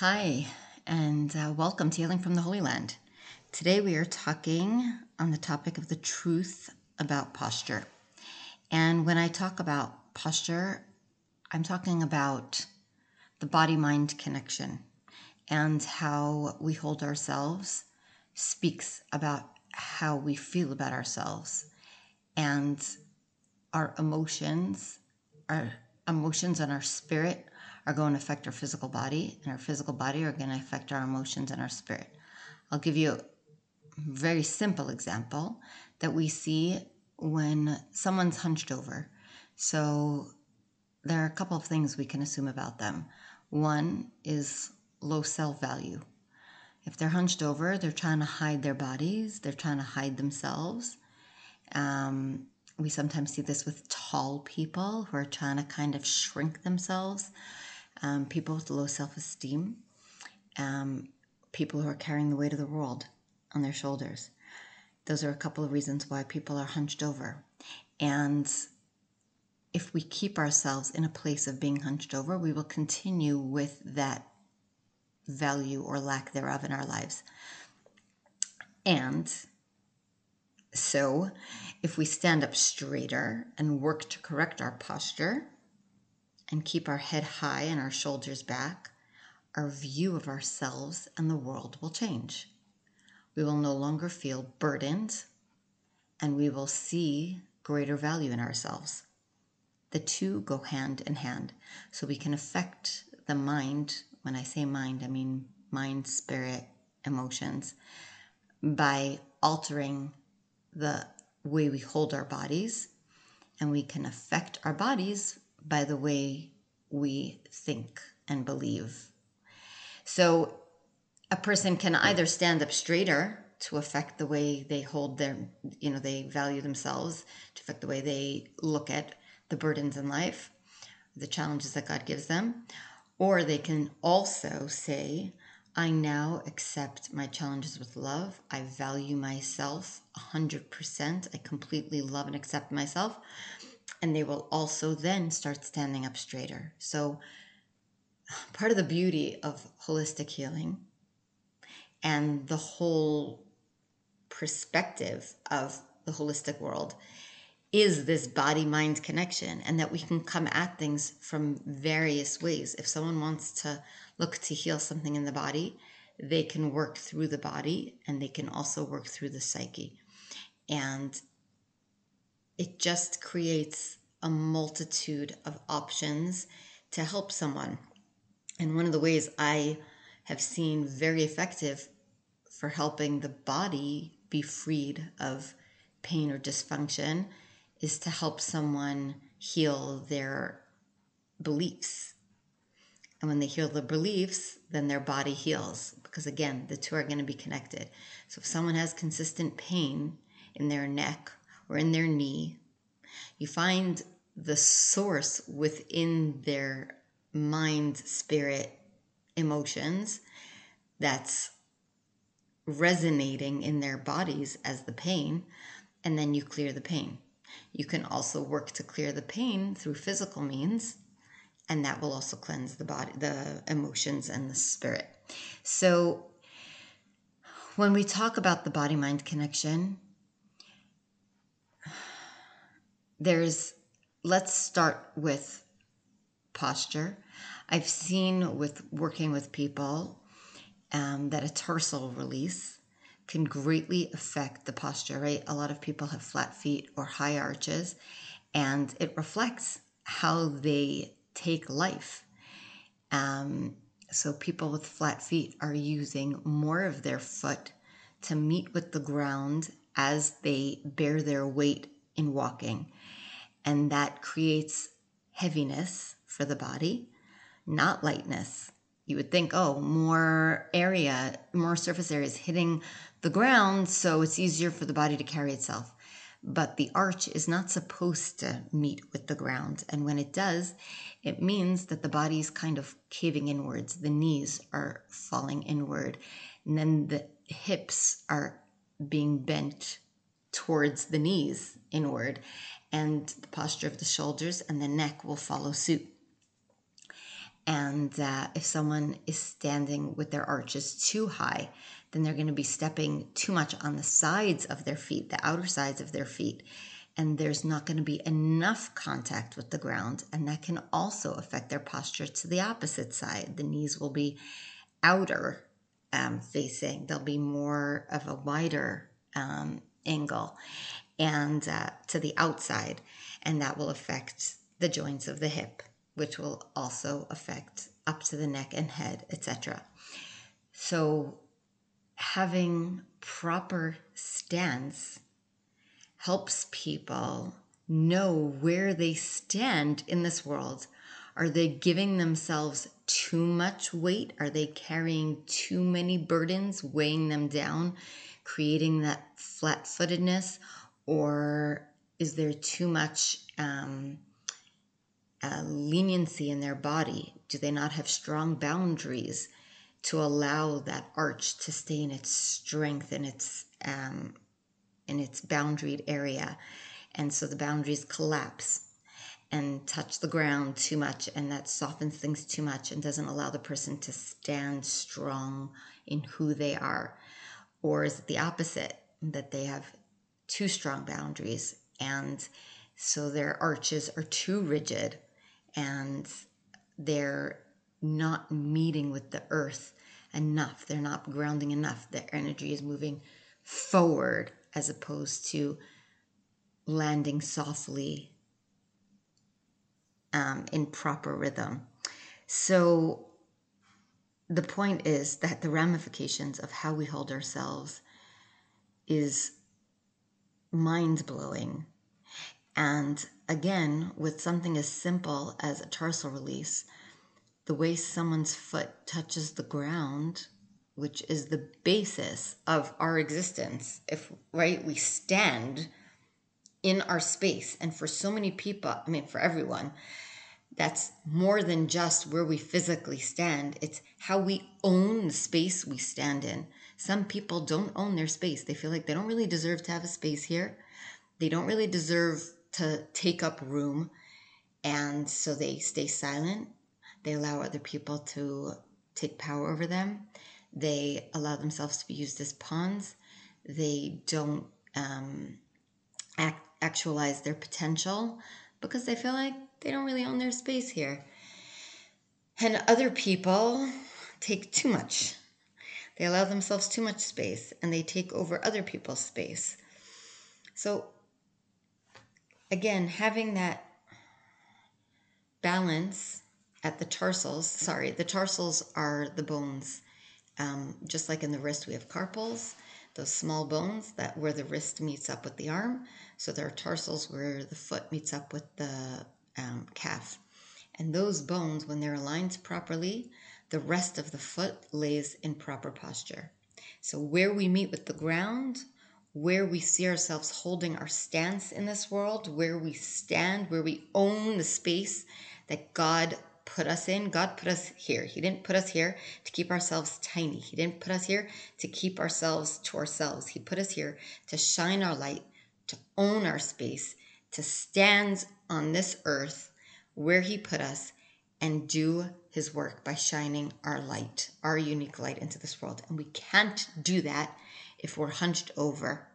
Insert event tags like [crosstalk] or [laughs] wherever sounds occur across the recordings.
Hi, and uh, welcome to Healing from the Holy Land. Today we are talking on the topic of the truth about posture. And when I talk about posture, I'm talking about the body mind connection and how we hold ourselves speaks about how we feel about ourselves and our emotions, our emotions and our spirit are going to affect our physical body, and our physical body are going to affect our emotions and our spirit. I'll give you a very simple example that we see when someone's hunched over. So there are a couple of things we can assume about them. One is low self value. If they're hunched over, they're trying to hide their bodies, they're trying to hide themselves. Um, we sometimes see this with tall people who are trying to kind of shrink themselves um, people with low self esteem, um, people who are carrying the weight of the world on their shoulders. Those are a couple of reasons why people are hunched over. And if we keep ourselves in a place of being hunched over, we will continue with that value or lack thereof in our lives. And so, if we stand up straighter and work to correct our posture, and keep our head high and our shoulders back, our view of ourselves and the world will change. We will no longer feel burdened and we will see greater value in ourselves. The two go hand in hand. So we can affect the mind. When I say mind, I mean mind, spirit, emotions by altering the way we hold our bodies. And we can affect our bodies by the way we think and believe. So a person can either stand up straighter to affect the way they hold their, you know, they value themselves, to affect the way they look at the burdens in life, the challenges that God gives them, or they can also say, I now accept my challenges with love. I value myself 100%. I completely love and accept myself and they will also then start standing up straighter. So, part of the beauty of holistic healing and the whole perspective of the holistic world is this body mind connection and that we can come at things from various ways. If someone wants to look to heal something in the body, they can work through the body and they can also work through the psyche. And it just creates a multitude of options to help someone. And one of the ways I have seen very effective for helping the body be freed of pain or dysfunction is to help someone heal their beliefs. And when they heal the beliefs, then their body heals because, again, the two are going to be connected. So if someone has consistent pain in their neck or in their knee, you find the source within their mind, spirit, emotions that's resonating in their bodies as the pain, and then you clear the pain. You can also work to clear the pain through physical means, and that will also cleanse the body, the emotions, and the spirit. So, when we talk about the body mind connection, there's let's start with posture. I've seen with working with people um, that a tarsal release can greatly affect the posture, right? A lot of people have flat feet or high arches, and it reflects how they take life. Um, so, people with flat feet are using more of their foot to meet with the ground as they bear their weight in walking and that creates heaviness for the body, not lightness. You would think, oh, more area, more surface area is hitting the ground, so it's easier for the body to carry itself. But the arch is not supposed to meet with the ground. And when it does, it means that the body is kind of caving inwards. The knees are falling inward. And then the hips are being bent towards the knees inward and the posture of the shoulders and the neck will follow suit. And uh, if someone is standing with their arches too high, then they're going to be stepping too much on the sides of their feet, the outer sides of their feet. And there's not going to be enough contact with the ground. And that can also affect their posture to the opposite side. The knees will be outer um, facing, they'll be more of a wider um, angle and uh, to the outside. And that will affect the joints of the hip, which will also affect up to the neck and head, etc. So having proper stance helps people know where they stand in this world. Are they giving themselves too much weight? Are they carrying too many burdens, weighing them down, creating that flat footedness? Or is there too much um, uh, leniency in their body? Do they not have strong boundaries? to allow that arch to stay in its strength and its um, in its boundaried area, and so the boundaries collapse and touch the ground too much, and that softens things too much and doesn't allow the person to stand strong in who they are, or is it the opposite that they have too strong boundaries and so their arches are too rigid and they're not meeting with the earth enough. They're not grounding enough. Their energy is moving forward as opposed to landing softly um, in proper rhythm. So, the point is that the ramifications of how we hold ourselves is mind blowing. And again, with something as simple as a tarsal release, the way someone's foot touches the ground, which is the basis of our existence. If, right, we stand in our space. And for so many people, I mean, for everyone, that's more than just where we physically stand, it's how we own the space we stand in. Some people don't own their space. They feel like they don't really deserve to have a space here. They don't really deserve to take up room. And so they stay silent they allow other people to take power over them. They allow themselves to be used as pawns. They don't um, act, actualize their potential because they feel like they don't really own their space here. And other people take too much. They allow themselves too much space and they take over other people's space. So, again, having that balance at the tarsals, sorry, the tarsals are the bones. Um, just like in the wrist, we have carpals, those small bones that where the wrist meets up with the arm. So there are tarsals where the foot meets up with the um, calf. And those bones, when they're aligned properly, the rest of the foot lays in proper posture. So where we meet with the ground, where we see ourselves holding our stance in this world, where we stand, where we own the space that God put us in. God put us here. He didn't put us here to keep ourselves tiny. He didn't put us here to keep ourselves to ourselves. He put us here to shine our light, to own our space, to stand on this earth where He put us and do His work by shining our light, our unique light into this world. And we can't do that if we're hunched over.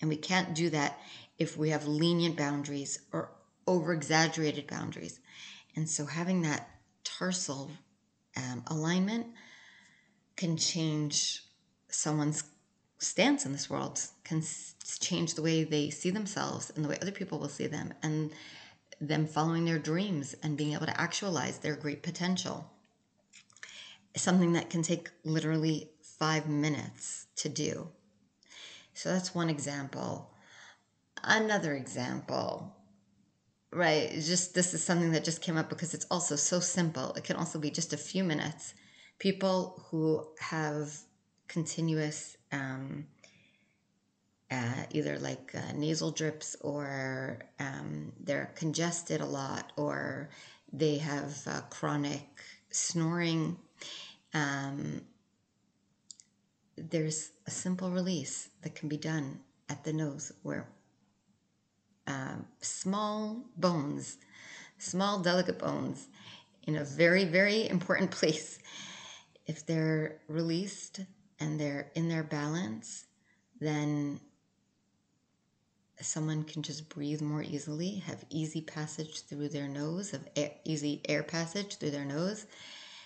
And we can't do that if we have lenient boundaries or over exaggerated boundaries. And so having that tarsal um, alignment can change someone's stance in this world, can change the way they see themselves and the way other people will see them, and them following their dreams and being able to actualize their great potential. Something that can take literally five minutes to do. So that's one example. Another example right just this is something that just came up because it's also so simple it can also be just a few minutes people who have continuous um, uh, either like uh, nasal drips or um, they're congested a lot or they have uh, chronic snoring um, there's a simple release that can be done at the nose where um, small bones, small delicate bones in a very, very important [laughs] place. If they're released and they're in their balance, then someone can just breathe more easily, have easy passage through their nose, have air, easy air passage through their nose,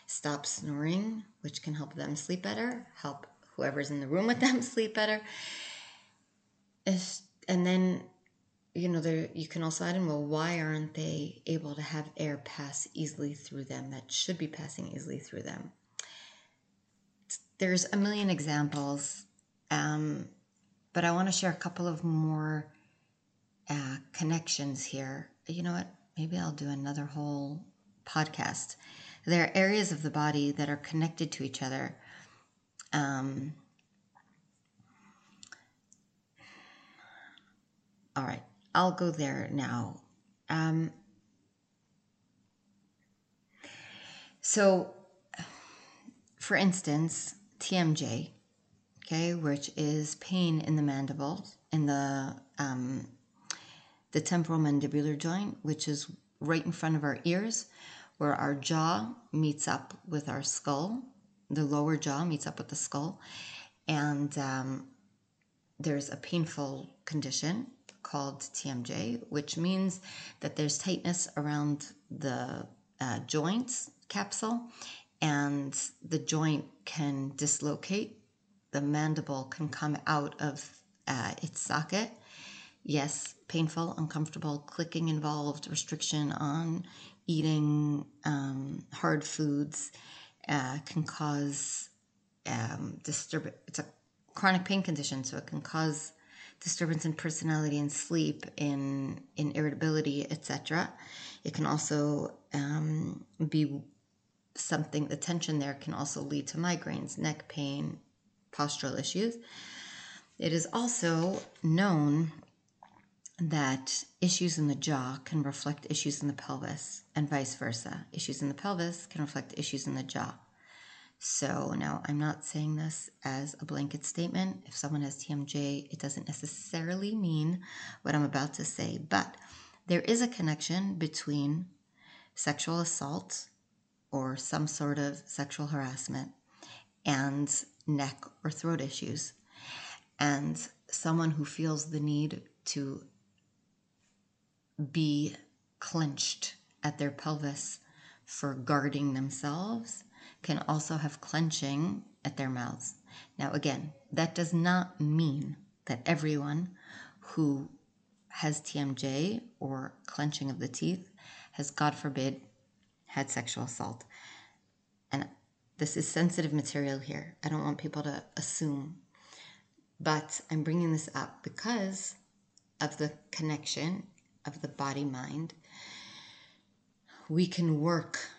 stop snoring, which can help them sleep better, help whoever's in the room with them [laughs] sleep better. And then, you know, there you can also add in, well, why aren't they able to have air pass easily through them that should be passing easily through them? There's a million examples, um, but I want to share a couple of more uh, connections here. You know what? Maybe I'll do another whole podcast. There are areas of the body that are connected to each other. Um, all right, I'll go there now. Um, so, for instance, TMJ, okay, which is pain in the mandibles, in the um, the temporal mandibular joint, which is right in front of our ears, where our jaw meets up with our skull. The lower jaw meets up with the skull. And um, there's a painful condition called TMJ, which means that there's tightness around the uh, joints capsule and the joint can dislocate. The mandible can come out of uh, its socket yes, painful, uncomfortable, clicking involved, restriction on eating um, hard foods uh, can cause um, disturb. It's a chronic pain condition, so it can cause disturbance in personality and sleep, in in irritability, etc. It can also um, be something. The tension there can also lead to migraines, neck pain, postural issues. It is also known that issues in the jaw can reflect issues in the pelvis and vice versa. Issues in the pelvis can reflect issues in the jaw. So now I'm not saying this as a blanket statement. If someone has TMJ, it doesn't necessarily mean what I'm about to say, but there is a connection between sexual assault or some sort of sexual harassment and neck or throat issues. And someone who feels the need to be clenched at their pelvis for guarding themselves can also have clenching at their mouths. Now, again, that does not mean that everyone who has TMJ or clenching of the teeth has, God forbid, had sexual assault. And this is sensitive material here. I don't want people to assume. But I'm bringing this up because of the connection of the body mind, we can work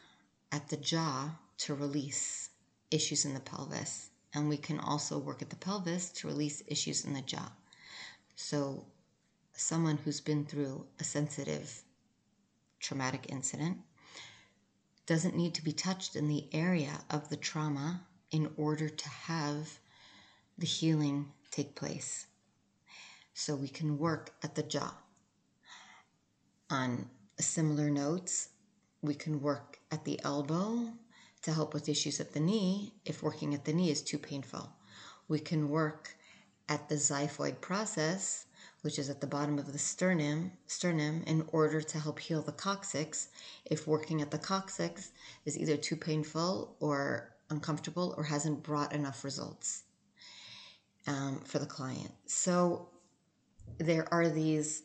at the jaw to release issues in the pelvis. And we can also work at the pelvis to release issues in the jaw. So, someone who's been through a sensitive traumatic incident doesn't need to be touched in the area of the trauma in order to have the healing take place. So, we can work at the jaw on similar notes, we can work at the elbow to help with issues at the knee if working at the knee is too painful. We can work at the xiphoid process, which is at the bottom of the sternum, sternum in order to help heal the coccyx if working at the coccyx is either too painful or uncomfortable or hasn't brought enough results um, for the client. So there are these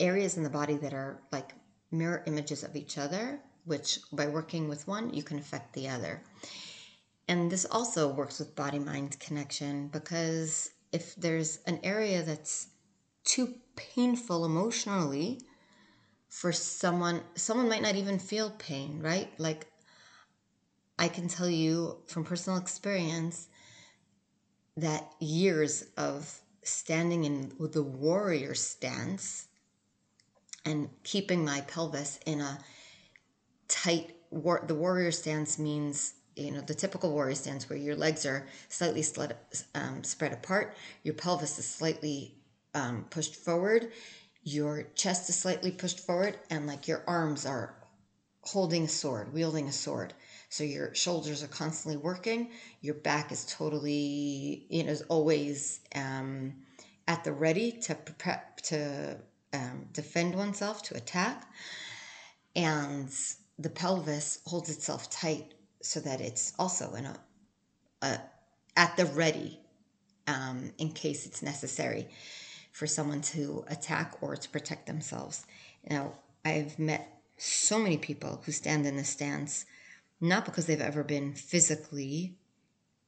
areas in the body that are like mirror images of each other, which by working with one, you can affect the other. And this also works with body mind connection because if there's an area that's too painful emotionally for someone, someone might not even feel pain, right? Like I can tell you from personal experience that years of standing in the warrior stance and keeping my pelvis in a tight war- the warrior stance means you know the typical warrior stance where your legs are slightly um, spread apart your pelvis is slightly um, pushed forward your chest is slightly pushed forward and like your arms are holding a sword, wielding a sword. So your shoulders are constantly working. Your back is totally, you know, is always um, at the ready to prep to um, defend oneself, to attack, and the pelvis holds itself tight so that it's also in a, a at the ready um, in case it's necessary for someone to attack or to protect themselves. Now, I've met so many people who stand in this stance, not because they've ever been physically,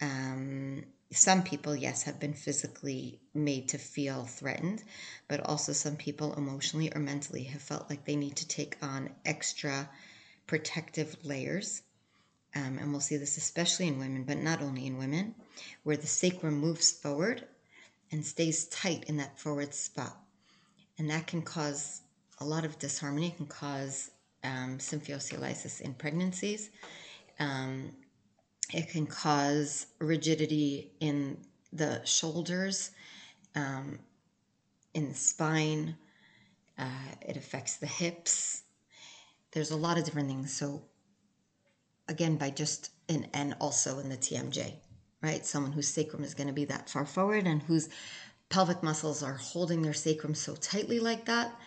um, some people, yes, have been physically made to feel threatened, but also some people emotionally or mentally have felt like they need to take on extra protective layers. Um, and we'll see this especially in women, but not only in women, where the sacrum moves forward and stays tight in that forward spot. And that can cause a lot of disharmony, can cause um, symphysiolysis in pregnancies. Um, it can cause rigidity in the shoulders, um, in the spine. Uh, it affects the hips. There's a lot of different things. So, again, by just, and, and also in the TMJ, right? Someone whose sacrum is going to be that far forward and whose pelvic muscles are holding their sacrum so tightly like that,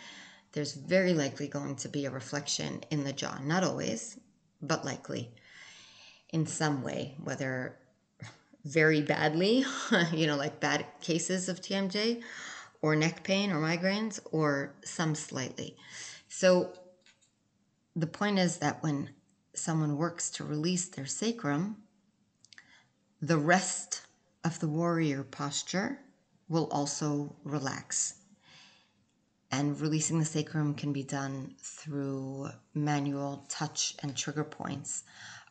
there's very likely going to be a reflection in the jaw. Not always, but likely in some way, whether very badly, [laughs] you know, like bad cases of TMJ, or neck pain or migraines, or some slightly. So the point is that when someone works to release their sacrum, the rest of the warrior posture will also relax. And releasing the sacrum can be done through manual touch and trigger points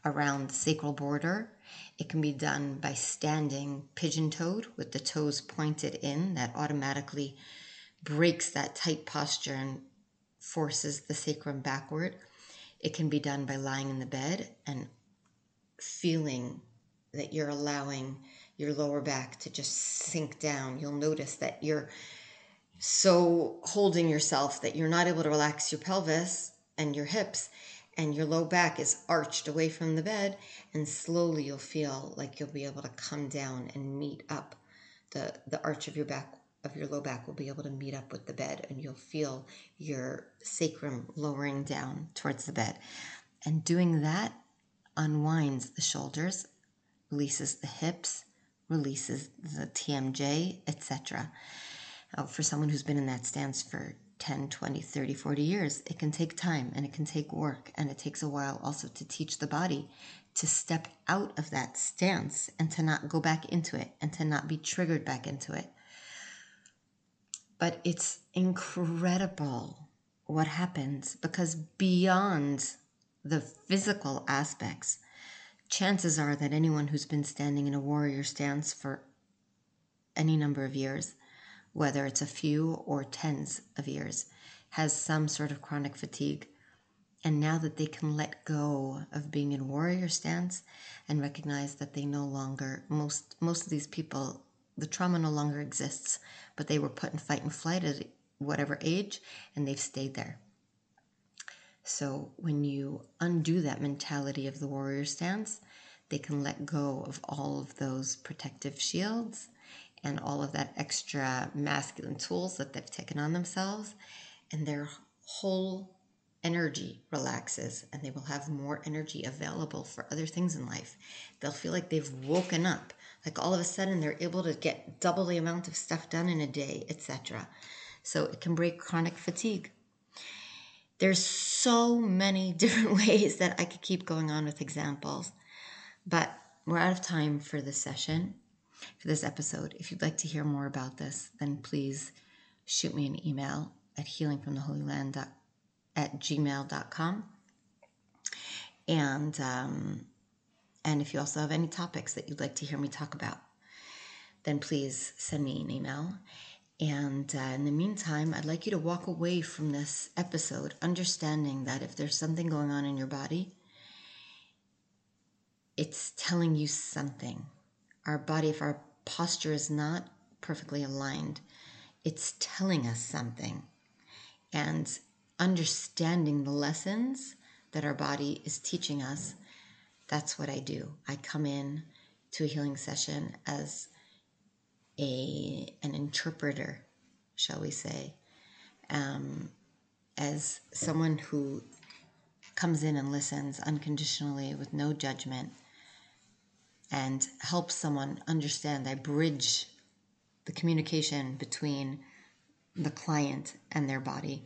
around the sacral border. It can be done by standing pigeon toed with the toes pointed in. That automatically breaks that tight posture and forces the sacrum backward. It can be done by lying in the bed and feeling that you're allowing your lower back to just sink down. You'll notice that you're so holding yourself that you're not able to relax your pelvis and your hips and your low back is arched away from the bed and slowly you'll feel like you'll be able to come down and meet up the the arch of your back of your low back will be able to meet up with the bed and you'll feel your sacrum lowering down towards the bed and doing that unwinds the shoulders releases the hips, releases the TMJ, etc. for someone who's been in that stance for 10, 20, 30, 40 years, it can take time and it can take work and it takes a while also to teach the body to step out of that stance and to not go back into it and to not be triggered back into it. But it's incredible what happens because beyond the physical aspects, chances are that anyone who's been standing in a warrior stance for any number of years, whether it's a few or tens of years, has some sort of chronic fatigue. And now that they can let go of being in warrior stance and recognize that they no longer, most, most of these people, the trauma no longer exists, but they were put in fight and flight at whatever age and they've stayed there. So when you undo that mentality of the warrior stance, they can let go of all of those protective shields and all of that extra masculine tools that they've taken on themselves, and their whole energy relaxes and they will have more energy available for other things in life. They'll feel like they've woken up, like all of a sudden they're able to get double the amount of stuff done in a day, etc. So it can break chronic fatigue. There's so many [laughs] different ways that I could keep going on with examples, but we're out of time for this session, for this episode. If you'd like to hear more about this, then please shoot me an email at healingfromtheholyland at gmail.com. And, um, and if you also have any topics that you'd like to hear me talk about, then please send me an email. And uh, in the meantime, I'd like you to walk away from this episode understanding that if there's something going on in your body, it's telling you something. Our body, if our posture is not perfectly aligned, it's telling us something. And understanding the lessons that our body is teaching us, that's what I do. I come in to a healing session as a an interpreter, shall we say, um, as someone who comes in and listens unconditionally with no judgment and help someone understand. I bridge the communication between the client and their body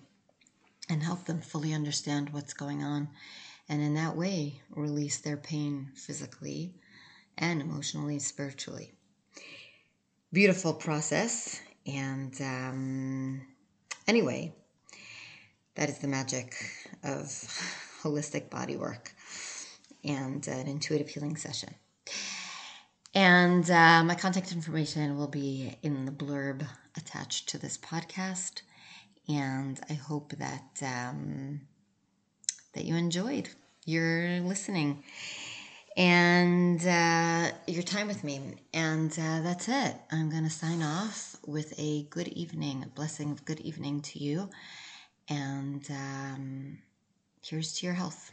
and help them fully understand what's going on and in that way release their pain physically and emotionally spiritually beautiful process and um, anyway that is the magic of holistic body work and an intuitive healing session and uh, my contact information will be in the blurb attached to this podcast. And I hope that um, that you enjoyed your listening and uh, your time with me. And uh, that's it. I'm going to sign off with a good evening, a blessing of good evening to you. And um, here's to your health.